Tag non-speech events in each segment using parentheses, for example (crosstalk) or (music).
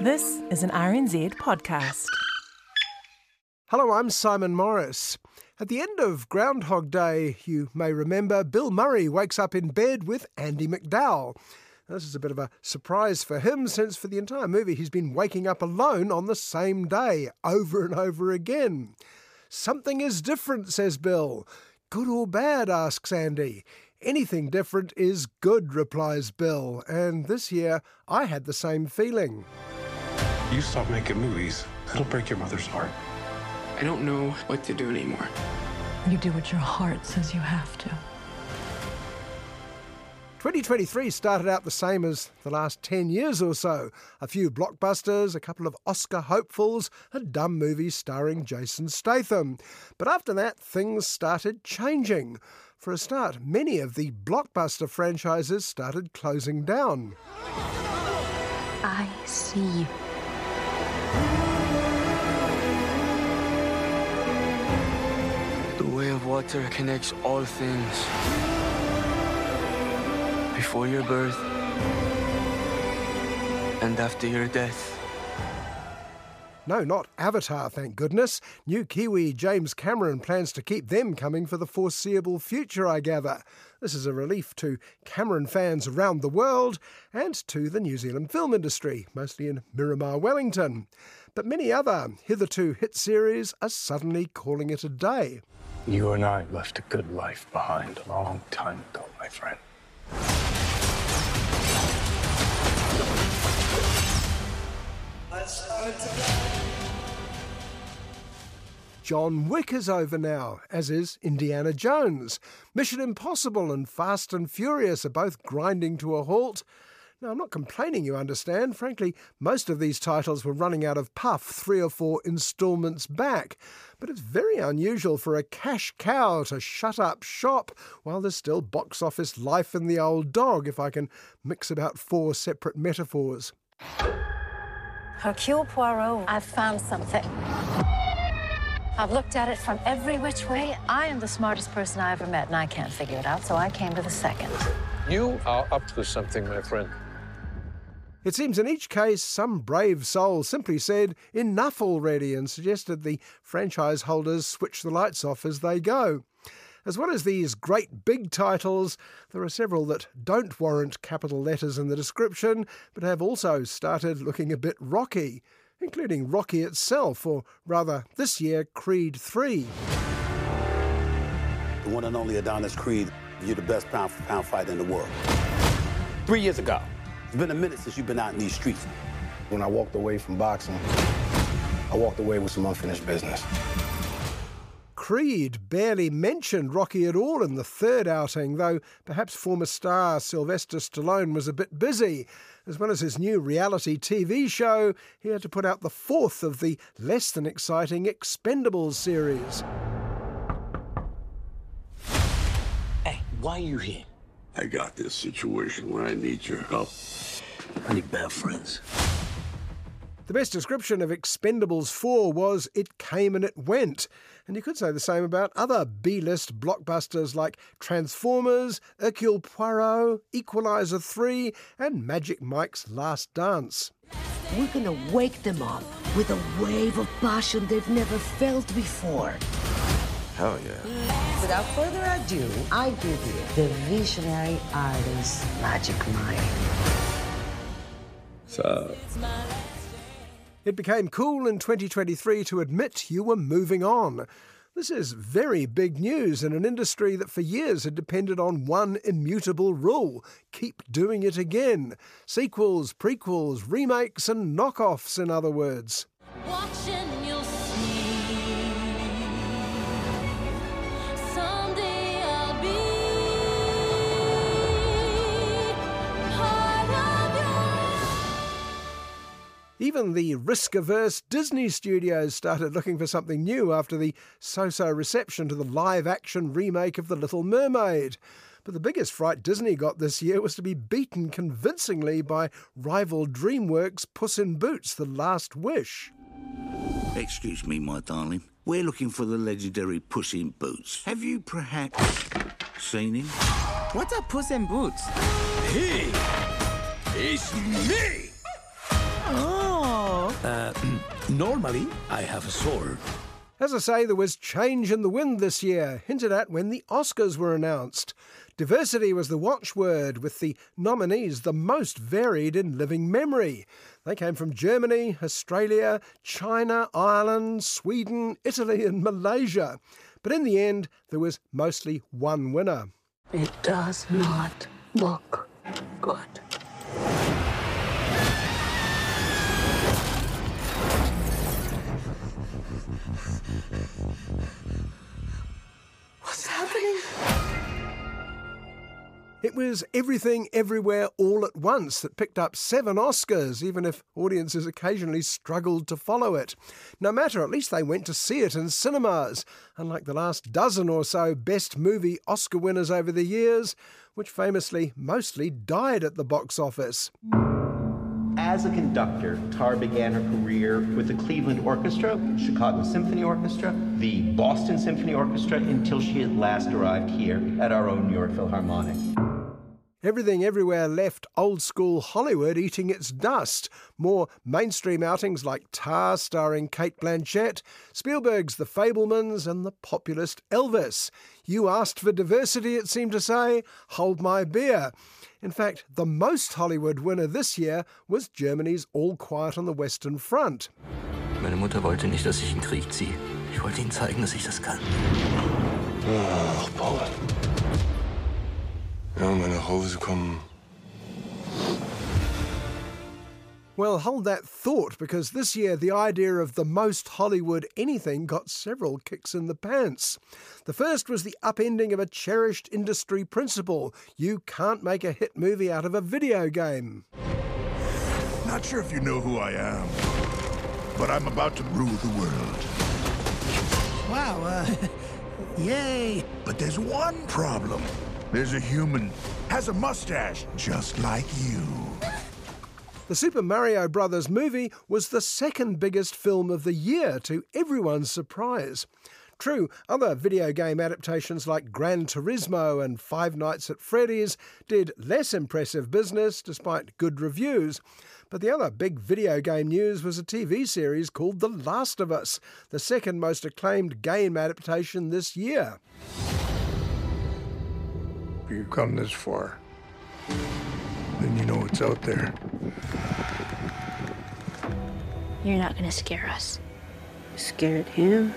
This is an RNZ podcast. Hello, I'm Simon Morris. At the end of Groundhog Day, you may remember Bill Murray wakes up in bed with Andie MacDowell. This is a bit of a surprise for him, since for the entire movie he's been waking up alone on the same day, over and over again. Something is different, says Bill. Good or bad? asks Andy. Anything different is good, replies Bill, and this year I had the same feeling. You stop making movies, it'll break your mother's heart. I don't know what to do anymore. You do what your heart says you have to. 2023 started out the same as the last 10 years or so. A few blockbusters, a couple of Oscar hopefuls, a dumb movie starring Jason Statham. But after that, things started changing. For a start, many of the blockbuster franchises started closing down. I see. The way of water connects all things. Before your birth and after your death. No, not Avatar, thank goodness. New Kiwi James Cameron plans to keep them coming for the foreseeable future, I gather. This is a relief to Cameron fans around the world and to the New Zealand film industry, mostly in Miramar, Wellington. But many other hitherto hit series are suddenly calling it a day. You and I left a good life behind a long time ago, my friend. John Wick is over now, as is Indiana Jones. Mission Impossible and Fast and Furious are both grinding to a halt. Now, I'm not complaining, you understand. Frankly, most of these titles were running out of puff three or four instalments back. But it's very unusual for a cash cow to shut up shop while there's still box office life in the old dog, if I can mix about four separate metaphors. Hercule Poirot, I've found something. I've looked at it from every which way. I am the smartest person I ever met, and I can't figure it out, so I came to the second. You are up to something, my friend. It seems in each case, some brave soul simply said, enough already, and suggested the franchise holders switch the lights off as they go. As well as these great big titles, there are several that don't warrant capital letters in the description, but have also started looking a bit rocky, including Rocky itself, or rather, this year, Creed 3. The one and only Adonis Creed, you're the best pound for pound fighter in the world. Three years ago, it's been a minute since you've been out in these streets. When I walked away from boxing, I walked away with some unfinished business. Creed barely mentioned Rocky at all in the third outing, though perhaps former star Sylvester Stallone was a bit busy. As well as his new reality TV show, he had to put out the fourth of the less than exciting Expendables series. Hey, why are you here? I got this situation where I need your help. I need bad friends. The best description of Expendables 4 was it came and it went. And you could say the same about other B list blockbusters like Transformers, Hercule Poirot, Equalizer 3, and Magic Mike's Last Dance. We're gonna wake them up with a wave of passion they've never felt before. Hell yeah. Without further ado, I give you the visionary artist Magic Mike. So, It became cool in 2023 to admit you were moving on. This is very big news in an industry that for years had depended on one immutable rule keep doing it again. Sequels, prequels, remakes, and knockoffs, in other words. Watching you'll Even the risk averse Disney studios started looking for something new after the so so reception to the live action remake of The Little Mermaid. But the biggest fright Disney got this year was to be beaten convincingly by rival DreamWorks' Puss in Boots The Last Wish. Excuse me, my darling. We're looking for the legendary Puss in Boots. Have you perhaps seen him? What's a Puss in Boots? He is me! Oh. Uh, (clears throat) normally, I have a sword. As I say, there was change in the wind this year, hinted at when the Oscars were announced. Diversity was the watchword, with the nominees the most varied in living memory. They came from Germany, Australia, China, Ireland, Sweden, Italy, and Malaysia. But in the end, there was mostly one winner. It does not look good. It was Everything Everywhere All at Once that picked up seven Oscars, even if audiences occasionally struggled to follow it. No matter, at least they went to see it in cinemas, unlike the last dozen or so Best Movie Oscar winners over the years, which famously mostly died at the box office. As a conductor, Tar began her career with the Cleveland Orchestra, Chicago Symphony Orchestra, the Boston Symphony Orchestra, until she at last arrived here at our own New York Philharmonic. Everything Everywhere left old school Hollywood eating its dust. More mainstream outings like Tar starring Cate Blanchett, Spielberg's The Fabelmans, and the populist Elvis. You asked for diversity, it seemed to say. Hold my beer. In fact, the most Hollywood winner this year was Germany's All Quiet on the Western Front. Meine Mutter wollte nicht, dass ich in den Krieg ziehe. Ich wollte ihnen zeigen, dass ich das kann. Ach, Paul. Ja, meine Hose kommen. Well, hold that thought because this year the idea of the most Hollywood anything got several kicks in the pants. The first was the upending of a cherished industry principle you can't make a hit movie out of a video game. Not sure if you know who I am, but I'm about to rule the world. Wow, uh, (laughs) yay! But there's one problem. There's a human, has a mustache, just like you. The Super Mario Brothers movie was the second biggest film of the year, to everyone's surprise. True, other video game adaptations like Gran Turismo and Five Nights at Freddy's did less impressive business despite good reviews. But the other big video game news was a TV series called The Last of Us, the second most acclaimed game adaptation this year. You come this far, then you know what's out there. You're not gonna scare us. Scared him?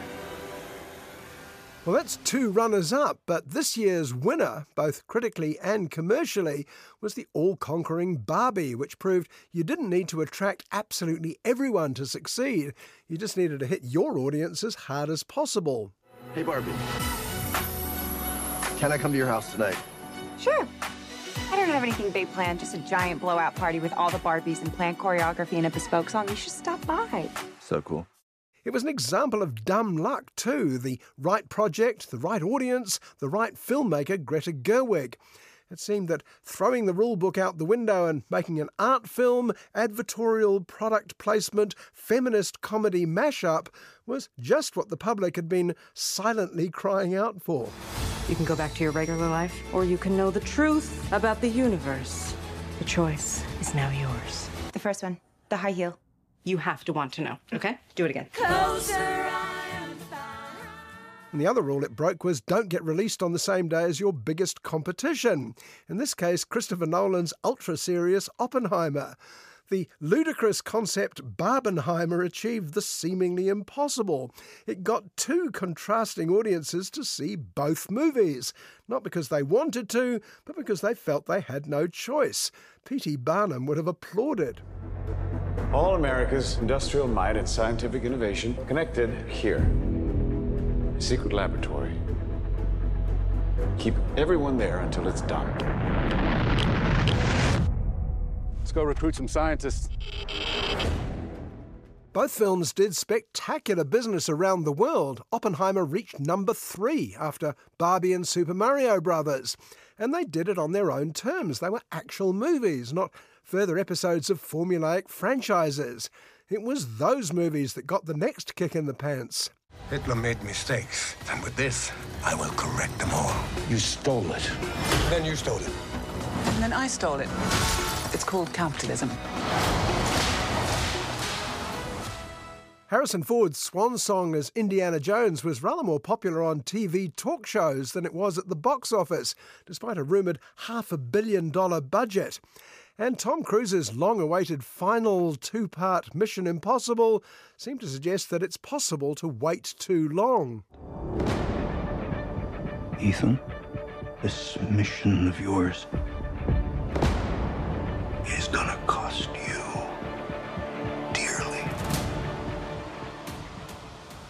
Well, that's two runners up, but this year's winner, both critically and commercially, was the all conquering Barbie, which proved you didn't need to attract absolutely everyone to succeed. You just needed to hit your audience as hard as possible. Hey, Barbie. Can I come to your house tonight? Sure. I don't have anything big planned, just a giant blowout party with all the Barbies and planned choreography and a bespoke song. You should stop by. So cool. It was an example of dumb luck, too. The right project, the right audience, the right filmmaker, Greta Gerwig. It seemed that throwing the rulebook out the window and making an art film, advertorial product placement, feminist comedy mashup was just what the public had been silently crying out for. You can go back to your regular life, or you can know the truth about the universe. The choice is now yours. The first one, the high heel. You have to want to know, okay? Do it again. And the other rule it broke was don't get released on the same day as your biggest competition. In this case, Christopher Nolan's ultra serious Oppenheimer. The ludicrous concept Barbenheimer achieved the seemingly impossible. It got two contrasting audiences to see both movies, not because they wanted to, but because they felt they had no choice. P.T. Barnum would have applauded. All America's industrial might and scientific innovation connected here. A secret laboratory. Keep everyone there until it's done. Let's go recruit some scientists. Both films did spectacular business around the world. Oppenheimer reached number three after Barbie and Super Mario Brothers. And they did it on their own terms. They were actual movies, not further episodes of formulaic franchises. It was those movies that got the next kick in the pants. Hitler made mistakes, and with this, I will correct them all. You stole it. Then you stole it. And then I stole it. It's called capitalism. Harrison Ford's swan song as Indiana Jones was rather more popular on TV talk shows than it was at the box office, despite a rumoured half a billion dollar budget. And Tom Cruise's long awaited final two part Mission Impossible seemed to suggest that it's possible to wait too long. Ethan, this mission of yours is gonna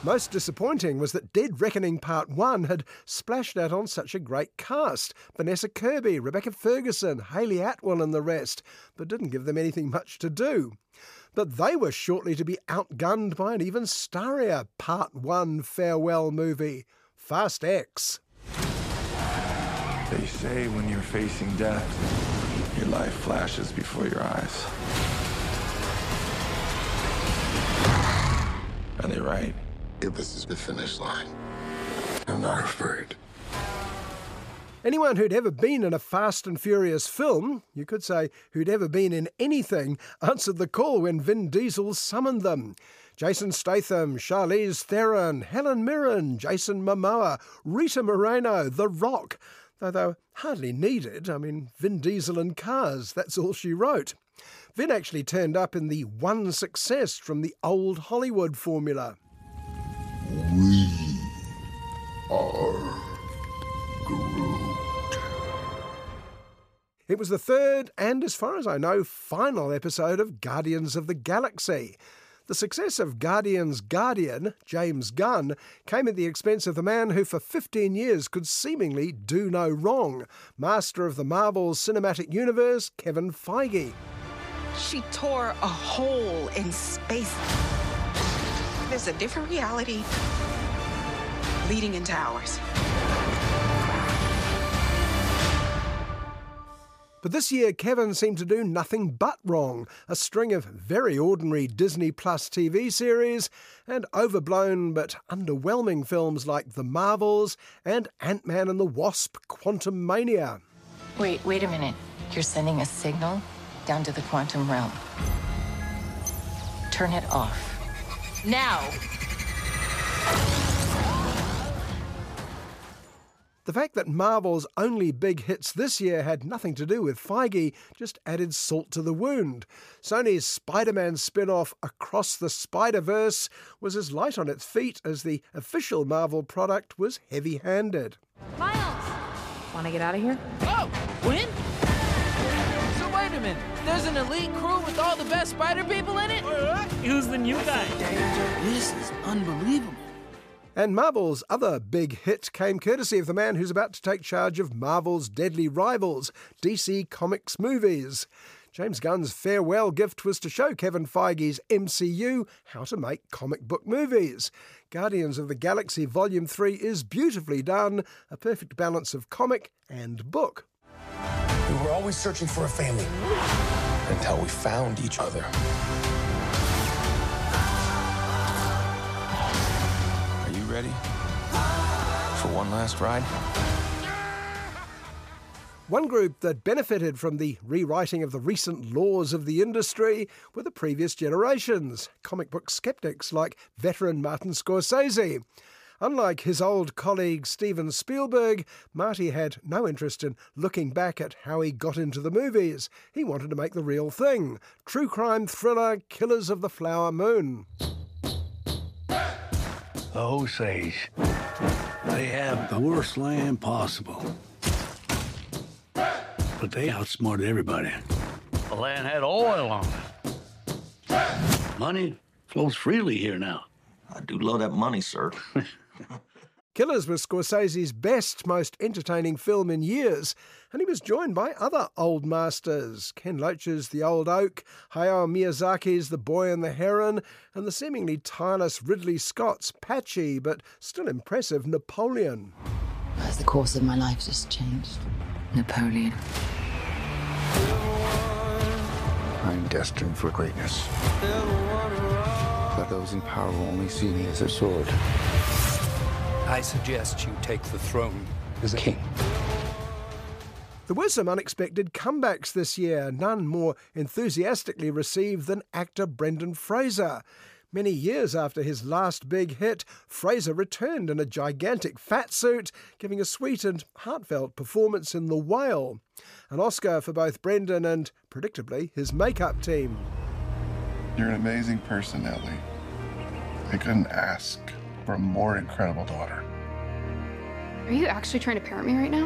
Most disappointing was that Dead Reckoning Part 1 had splashed out on such a great cast Vanessa Kirby, Rebecca Ferguson, Hayley Atwell, and the rest, but didn't give them anything much to do. But they were shortly to be outgunned by an even starrier Part 1 farewell movie, Fast X. They say when you're facing death, your life flashes before your eyes. And they're right. If this is the finish line, I'm not afraid. Anyone who'd ever been in a Fast and Furious film, you could say who'd ever been in anything, answered the call when Vin Diesel summoned them. Jason Statham, Charlize Theron, Helen Mirren, Jason Momoa, Rita Moreno, The Rock. Though they were hardly needed. I mean, Vin Diesel and cars, that's all she wrote. Vin actually turned up in the one success from the old Hollywood formula. We are Groot. It was the third and, as far as I know, final episode of Guardians of the Galaxy. The success of Guardians' Guardian, James Gunn, came at the expense of the man who for 15 years could seemingly do no wrong, master of the Marvel Cinematic Universe, Kevin Feige. She tore a hole in space. There's a different reality leading into ours. But this year, Kevin seemed to do nothing but wrong. A string of very ordinary Disney Plus TV series and overblown but underwhelming films like The Marvels and Ant Man and the Wasp Quantumania. Wait, wait a minute. You're sending a signal down to the quantum realm. Turn it off. Now! The fact that Marvel's only big hits this year had nothing to do with Feige just added salt to the wound. Sony's Spider Man spin off Across the Spider Verse was as light on its feet as the official Marvel product was heavy handed. Miles! Want to get out of here? Oh! When? So wait a minute. There's an elite crew with all the best spider people in it? Who's the new guy? This is unbelievable. And Marvel's other big hit came courtesy of the man who's about to take charge of Marvel's deadly rivals, DC Comics movies. James Gunn's farewell gift was to show Kevin Feige's MCU how to make comic book movies. Guardians of the Galaxy Volume 3 is beautifully done, a perfect balance of comic and book. We were always searching for a family until we found each other. Ready for one last ride? One group that benefited from the rewriting of the recent laws of the industry were the previous generations, comic book skeptics like veteran Martin Scorsese. Unlike his old colleague Steven Spielberg, Marty had no interest in looking back at how he got into the movies. He wanted to make the real thing true crime thriller Killers of the Flower Moon. The Osage. They have the worst land possible. But they outsmarted everybody. The land had oil on it. Money flows freely here now. I do love that money, sir. (laughs) Killers was Scorsese's best, most entertaining film in years, and he was joined by other old masters Ken Loach's The Old Oak, Hayao Miyazaki's The Boy and the Heron, and the seemingly tireless Ridley Scott's patchy but still impressive Napoleon. As the course of my life just changed. Napoleon. I'm destined for greatness. But those in power will only see me as a sword. I suggest you take the throne as a king. There were some unexpected comebacks this year, none more enthusiastically received than actor Brendan Fraser. Many years after his last big hit, Fraser returned in a gigantic fat suit, giving a sweet and heartfelt performance in The Whale. An Oscar for both Brendan and, predictably, his makeup team. You're an amazing person, Ellie. I couldn't ask for a more incredible daughter. Are you actually trying to parent me right now?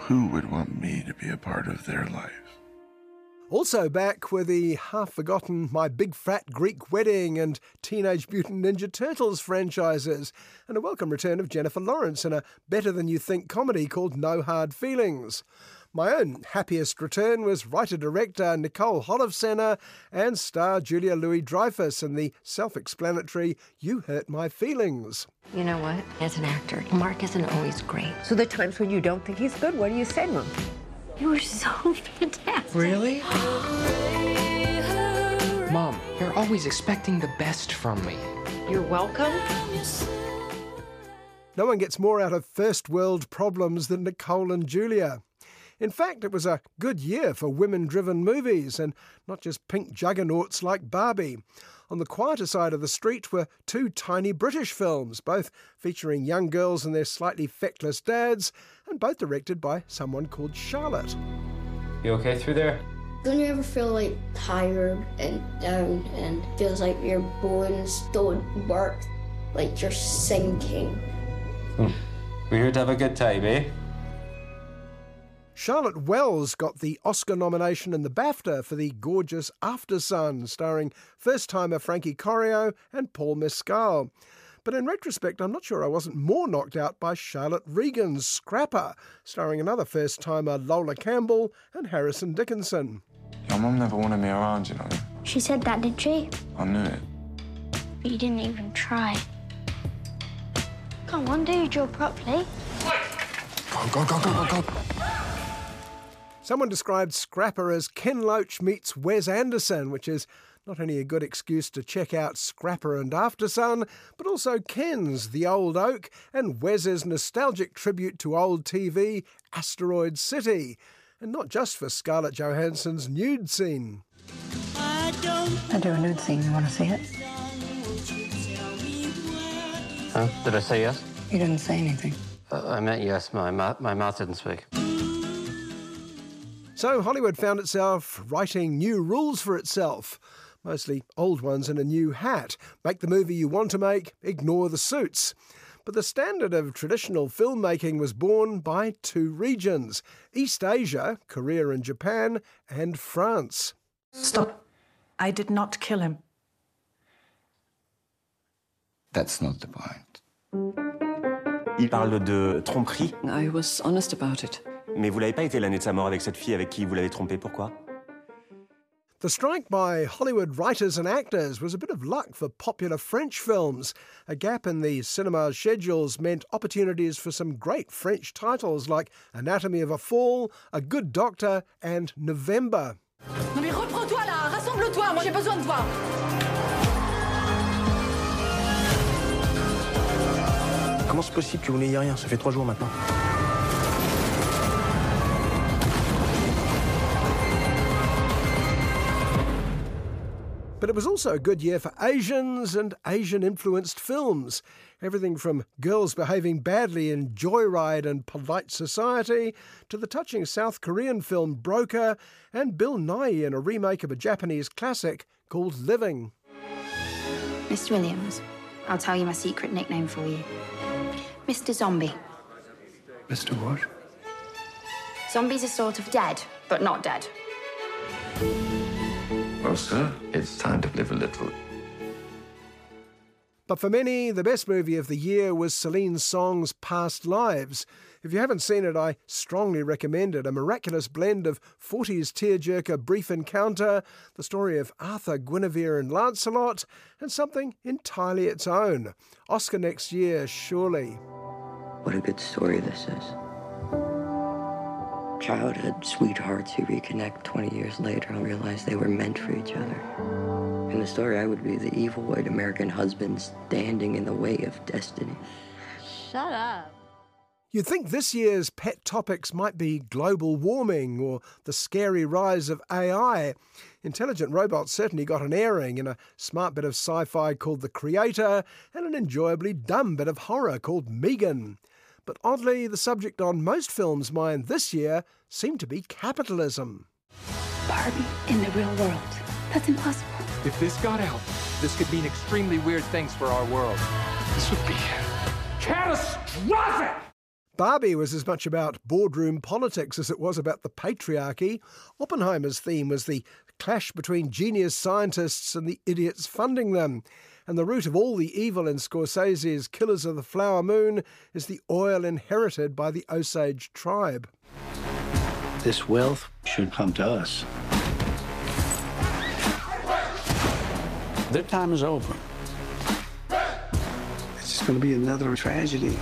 Who would want me to be a part of their life? Also back were the half forgotten My Big Fat Greek Wedding and Teenage Mutant Ninja Turtles franchises, and a welcome return of Jennifer Lawrence in a better than you think comedy called No Hard Feelings. My own happiest return was writer director Nicole Holofcener and star Julia Louis Dreyfus in the self explanatory You Hurt My Feelings. You know what? As an actor, Mark isn't always great. So the times when you don't think he's good, what do you say, Mom? You were so (laughs) fantastic. Really? (gasps) Mom, you're always expecting the best from me. You're welcome. No one gets more out of first world problems than Nicole and Julia. In fact, it was a good year for women driven movies, and not just pink juggernauts like Barbie. On the quieter side of the street were two tiny British films, both featuring young girls and their slightly feckless dads, and both directed by someone called Charlotte. You okay through there? Don't you ever feel like tired and down and feels like your bones don't work, like you're sinking? Hmm. We're here to have a good time, eh? Charlotte Wells got the Oscar nomination and the BAFTA for the gorgeous Aftersun, starring first timer Frankie Corio and Paul Mescal. But in retrospect, I'm not sure I wasn't more knocked out by Charlotte Regan's Scrapper, starring another first timer Lola Campbell and Harrison Dickinson. Your mum never wanted me around, you know. She said that, did she? I knew it. But you didn't even try. Come on, do your job properly. Go, go, go, go, go, go. Someone described Scrapper as Ken Loach meets Wes Anderson, which is not only a good excuse to check out Scrapper and Aftersun, but also Ken's The Old Oak and Wes's nostalgic tribute to old TV, Asteroid City. And not just for Scarlett Johansson's nude scene. I do a nude scene. You want to see it? Huh? Did I say yes? You didn't say anything. Uh, I meant yes. My, ma- my mouth didn't speak. So Hollywood found itself writing new rules for itself. Mostly old ones in a new hat. Make the movie you want to make, ignore the suits. But the standard of traditional filmmaking was borne by two regions East Asia, Korea and Japan, and France. Stop. I did not kill him. That's not the point. Il parle de tromperie. I was honest about it. Mais vous l'avez pas été l'année de sa mort avec cette fille avec qui vous l'avez trompé, pourquoi? The strike by Hollywood writers and actors was a bit of luck for popular French films. A gap in the cinema's schedules meant opportunities for some great French titles like Anatomy of a Fall, A Good Doctor, and November. Non mais reprends-toi là, rassemble-toi, moi j'ai besoin de toi. Comment c'est possible que vous n'ayez rien? Ça fait trois jours maintenant. But it was also a good year for Asians and Asian influenced films. Everything from girls behaving badly in Joyride and Polite Society to the touching South Korean film Broker and Bill Nighy in a remake of a Japanese classic called Living. Mr. Williams, I'll tell you my secret nickname for you Mr. Zombie. Mr. What? Zombies are sort of dead, but not dead. Well, sir, it's time to live a little. But for many, the best movie of the year was Celine Song's Past Lives. If you haven't seen it, I strongly recommend it. A miraculous blend of 40s tearjerker Brief Encounter, the story of Arthur, Guinevere, and Lancelot, and something entirely its own. Oscar next year, surely. What a good story this is. Childhood sweethearts who reconnect 20 years later and realize they were meant for each other. In the story, I would be the evil white American husband standing in the way of destiny. Shut up. You'd think this year's pet topics might be global warming or the scary rise of AI. Intelligent robots certainly got an airing in a smart bit of sci fi called The Creator and an enjoyably dumb bit of horror called Megan. But oddly, the subject on most films' mind this year seemed to be capitalism. Barbie in the real world. That's impossible. If this got out, this could mean extremely weird things for our world. This would be catastrophic! Barbie was as much about boardroom politics as it was about the patriarchy. Oppenheimer's theme was the clash between genius scientists and the idiots funding them. And the root of all the evil in Scorsese's Killers of the Flower Moon is the oil inherited by the Osage tribe. This wealth should come to us. Their time is over. It's just going to be another tragedy.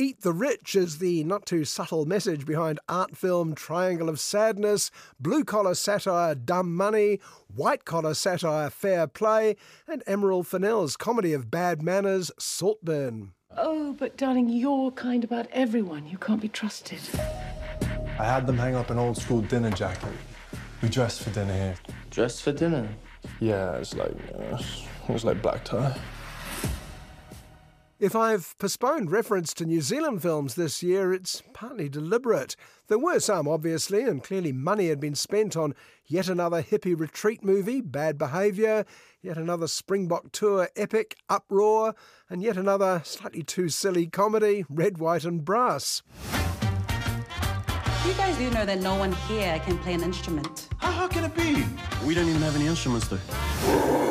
Eat the Rich is the not too subtle message behind art film Triangle of Sadness, blue collar satire Dumb Money, white collar satire Fair Play, and Emerald Fennell's comedy of bad manners Saltburn. Oh, but darling, you're kind about everyone. You can't be trusted. I had them hang up an old school dinner jacket. We dressed for dinner here. Dressed for dinner? Yeah, it's like uh, it was like black tie. If I've postponed reference to New Zealand films this year, it's partly deliberate. There were some, obviously, and clearly money had been spent on yet another hippie retreat movie, Bad Behaviour, yet another Springbok tour epic, Uproar, and yet another slightly too silly comedy, Red, White and Brass. You guys do know that no one here can play an instrument. How, how can it be? We don't even have any instruments, though.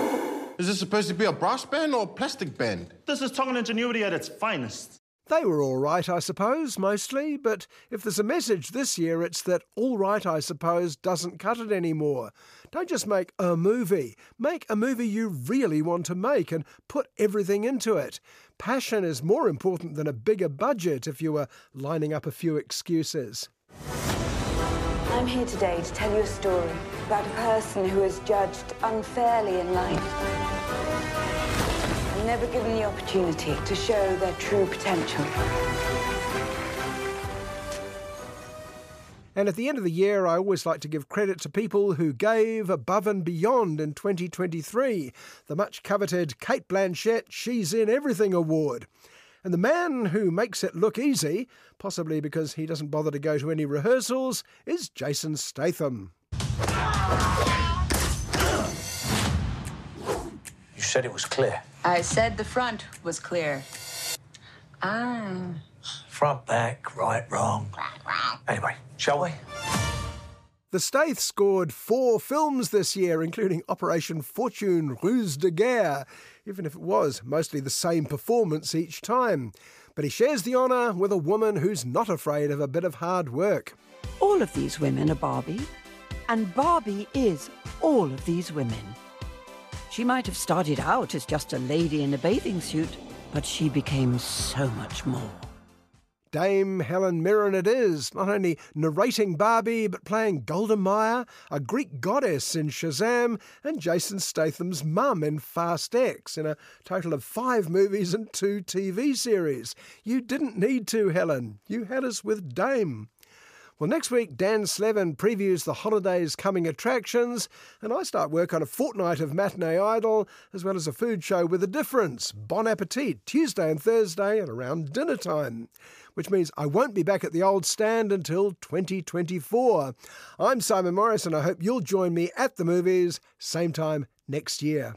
Is this supposed to be a brass band or a plastic band? This is tongue and ingenuity at its finest. They were all right, I suppose, mostly, but if there's a message this year, it's that all right, I suppose, doesn't cut it anymore. Don't just make a movie. Make a movie you really want to make and put everything into it. Passion is more important than a bigger budget if you were lining up a few excuses. I'm here today to tell you a story about a person who is judged unfairly in life and never given the opportunity to show their true potential. And at the end of the year, I always like to give credit to people who gave above and beyond in 2023. The much coveted Cate Blanchett She's in Everything Award. And the man who makes it look easy, possibly because he doesn't bother to go to any rehearsals, is Jason Statham. Said it was clear. I said the front was clear. Ah. Front, back, right, wrong. Anyway, shall we? The Stath scored four films this year, including Operation Fortune Ruse de Guerre, even if it was mostly the same performance each time. But he shares the honour with a woman who's not afraid of a bit of hard work. All of these women are Barbie, and Barbie is all of these women. She might have started out as just a lady in a bathing suit, but she became so much more. Dame Helen Mirren it is, not only narrating Barbie, but playing Golda Meir, a Greek goddess in Shazam, and Jason Statham's mum in Fast X, in a total of five movies and two TV series. You didn't need to, Helen. You had us with Dame. Well, next week, Dan Slevin previews the holidays' coming attractions, and I start work on a fortnight of Matinee Idol, as well as a food show with a difference, Bon Appetit, Tuesday and Thursday at around dinner time, which means I won't be back at the old stand until 2024. I'm Simon Morris, and I hope you'll join me at the movies, same time next year.